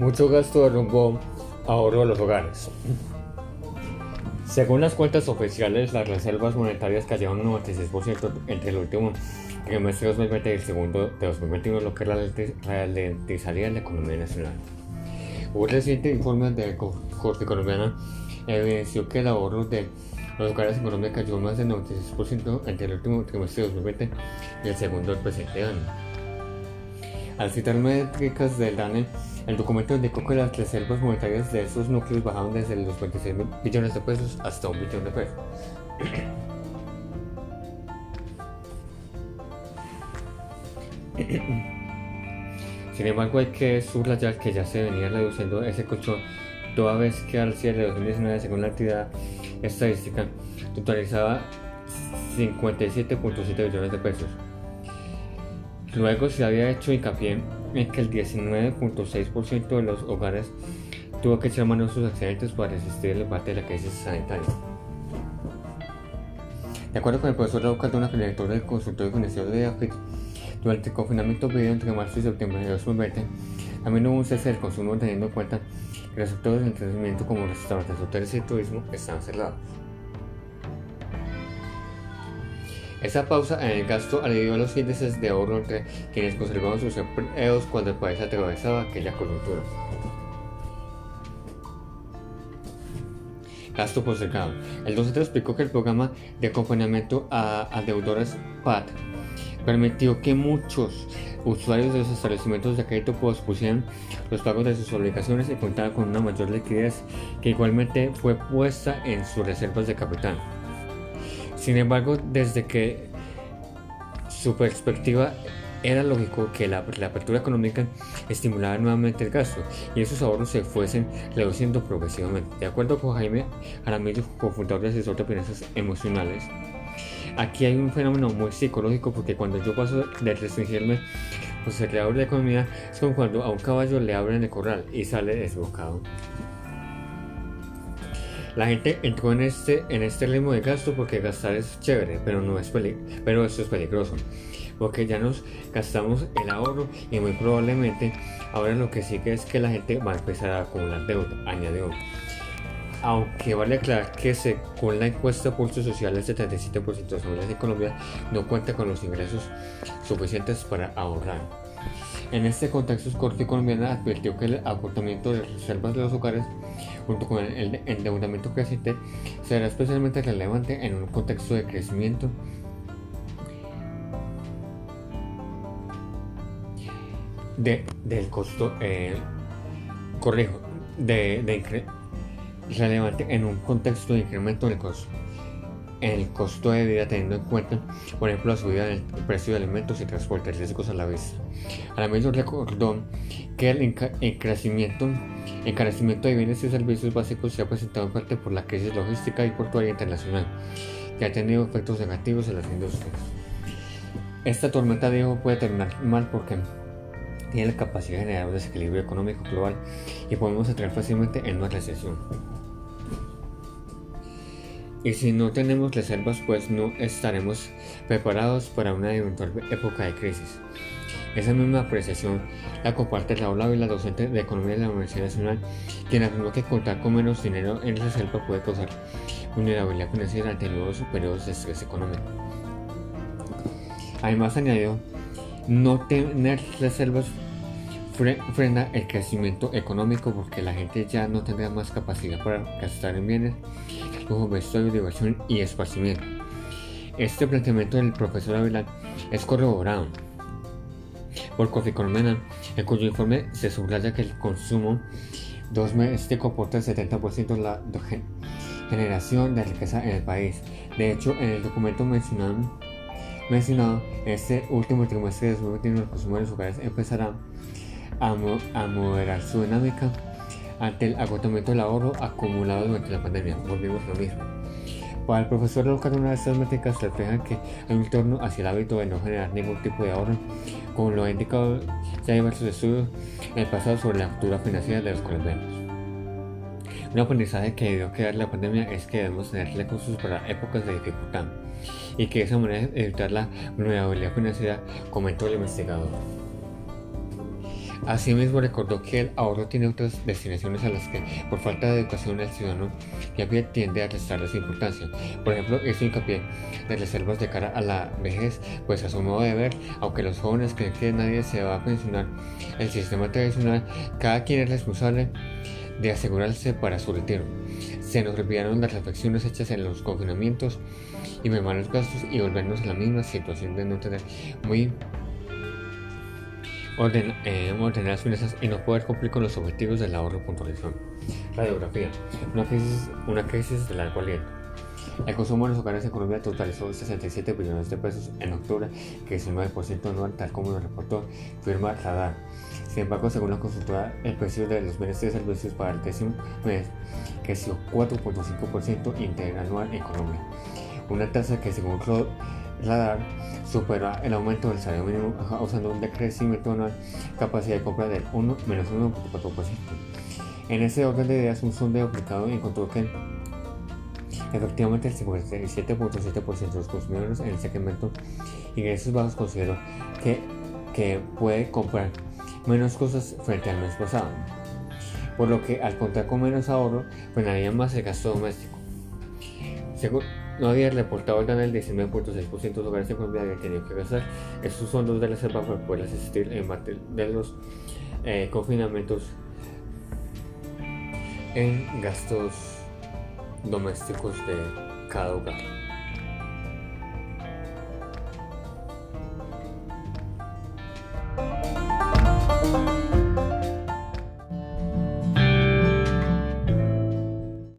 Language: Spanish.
Mucho gasto rumbo ahorro a los hogares. Según las cuentas oficiales, las reservas monetarias cayeron un 96% entre el último trimestre de 2020 y el segundo de 2021, lo que ralentizaría la economía nacional. Un reciente informe de Corte Colombiana evidenció que el ahorro de los hogares en Colombia cayó más del 96% entre el último trimestre de 2020 y el segundo del presente año. Al citar métricas del DANE, el documento indicó que las reservas monetarias de estos núcleos bajaron desde los 26 mil billones de pesos hasta un billón de pesos. Sin embargo, hay que subrayar que ya se venía reduciendo ese colchón toda vez que al cierre de 2019, según la actividad estadística, totalizaba 57.7 billones de pesos. Luego se había hecho hincapié en que el 19.6% de los hogares tuvo que echar mano a sus excedentes para resistir el embate de la crisis sanitaria. De acuerdo con el profesor Raúl Cardona, director del consultorio financiero de AFIT, durante el confinamiento vivido entre marzo y septiembre de 2020, también hubo un cese del consumo teniendo en cuenta que los sectores de entretenimiento como restaurantes, hoteles y turismo están cerrados. Esa pausa en el gasto alivió los índices de ahorro entre quienes conservaban sus empleos cuando el país atravesaba aquella coyuntura. Gasto postergado. El docente explicó que el programa de acompañamiento a, deudores PAT permitió que muchos usuarios de los establecimientos de crédito pospusieran los pagos de sus obligaciones y contaban con una mayor liquidez que igualmente fue puesta en sus reservas de capital. Sin embargo, desde que su perspectiva era lógico que la, apertura económica estimulara nuevamente el gasto y esos ahorros se fuesen reduciendo progresivamente. De acuerdo con Jaime Aramillo, cofundador y asesor de finanzas emocionales, aquí hay un fenómeno muy psicológico porque cuando yo paso de restringirme, pues se reabre la economía, es como cuando a un caballo le abren el corral y sale desbocado. La gente entró en este, en este ritmo de gasto porque gastar es chévere, pero, no es pero eso es peligroso. Porque ya nos gastamos el ahorro y muy probablemente ahora lo que sigue es que la gente va a empezar a acumular deuda, añadió. Aunque vale aclarar que según la encuesta Pulso Social, el 77% de las familias de Colombia no cuenta con los ingresos suficientes para ahorrar. En este contexto, Corte Colombiana advirtió que el agotamiento de reservas de los hogares, junto con el endeudamiento creciente, será especialmente relevante en un contexto de crecimiento. De, del costo, eh, corrijo, de, de, relevante en un contexto de incremento del costo el costo de vida teniendo en cuenta, por ejemplo, la subida del precio de alimentos y transporte, riesgos a la vista. A vez recordó que el encarecimiento, encarecimiento de bienes y servicios básicos se ha presentado en parte por la crisis logística y portuaria internacional, que ha tenido efectos negativos en las industrias. Esta tormenta de puede terminar mal porque tiene la capacidad de generar un desequilibrio económico global y podemos entrar fácilmente en una recesión. Y si no tenemos reservas, pues no estaremos preparados para una eventual época de crisis. Esa misma apreciación la comparte Raúl Ávila, docente de Economía de la Universidad Nacional, quien afirmó que contar con menos dinero en reserva puede causar vulnerabilidad financiera ante nuevos periodos de estrés económico. Además añadió, no tener reservas frena el crecimiento económico porque la gente ya no tendrá más capacidad para gastar en bienes, lujo, vestuario, diversión y esparcimiento. Este planteamiento del profesor Ávila es corroborado por Kofi Colmena, en cuyo informe se subraya que el consumo doméstico aporta el 70% de la generación de riqueza en el país. De hecho, en el documento mencionado, mencionado este último trimestre de 2021, el consumo de los hogares empezará a, moderar su dinámica ante el agotamiento del ahorro acumulado durante la pandemia. Volvimos lo mismo. Para el profesor López, una de estas métricas reflejan que hay un torno hacia el hábito de no generar ningún tipo de ahorro, como lo ha indicado ya diversos estudios en el pasado sobre la futura financiera de los colombianos. Un aprendizaje que debió quedar la pandemia es que debemos tener recursos para épocas de dificultad y que de esa manera evitar la vulnerabilidad financiera, comentó el investigador. Asimismo, recordó que el ahorro tiene otras destinaciones a las que, por falta de educación, el ciudadano ya tiende a restarles importancia. Por ejemplo, hizo hincapié de reservas de cara a la vejez, pues a su modo de ver, aunque los jóvenes creen que nadie se va a pensionar, el sistema tradicional, cada quien es responsable de asegurarse para su retiro. Se nos olvidaron las reflexiones hechas en los confinamientos y mermar los gastos y volvernos a la misma situación de no tener muy orden, eh, ordenar las finanzas y no poder cumplir con los objetivos del ahorro puntualización. Radiografía. Una crisis, una crisis de largo aliento. El consumo en los hogares en Colombia totalizó 67 billones de pesos en octubre, que es un 9% anual, tal como lo reportó firma Radar. Sin embargo, según la consultora, el precio de los bienes y servicios para el décimo mes creció 4.5% interanual en Colombia. Una tasa que, según Radar, supera el aumento del salario mínimo causando un decrecimiento anual capacidad de compra del 1 menos 1.4%. En ese orden de ideas, un sondeo aplicado encontró que efectivamente el 57.7% de los consumidores en el segmento ingresos bajos consideró que, puede comprar menos cosas frente al mes pasado, por lo que al contar con menos ahorro, frenaría más el gasto doméstico. Según no había reportado el del 19.6% de los hogares de Colombia había tenido que gastar esos fondos de reserva para poder asistir en de los eh, confinamientos en gastos domésticos de cada hogar.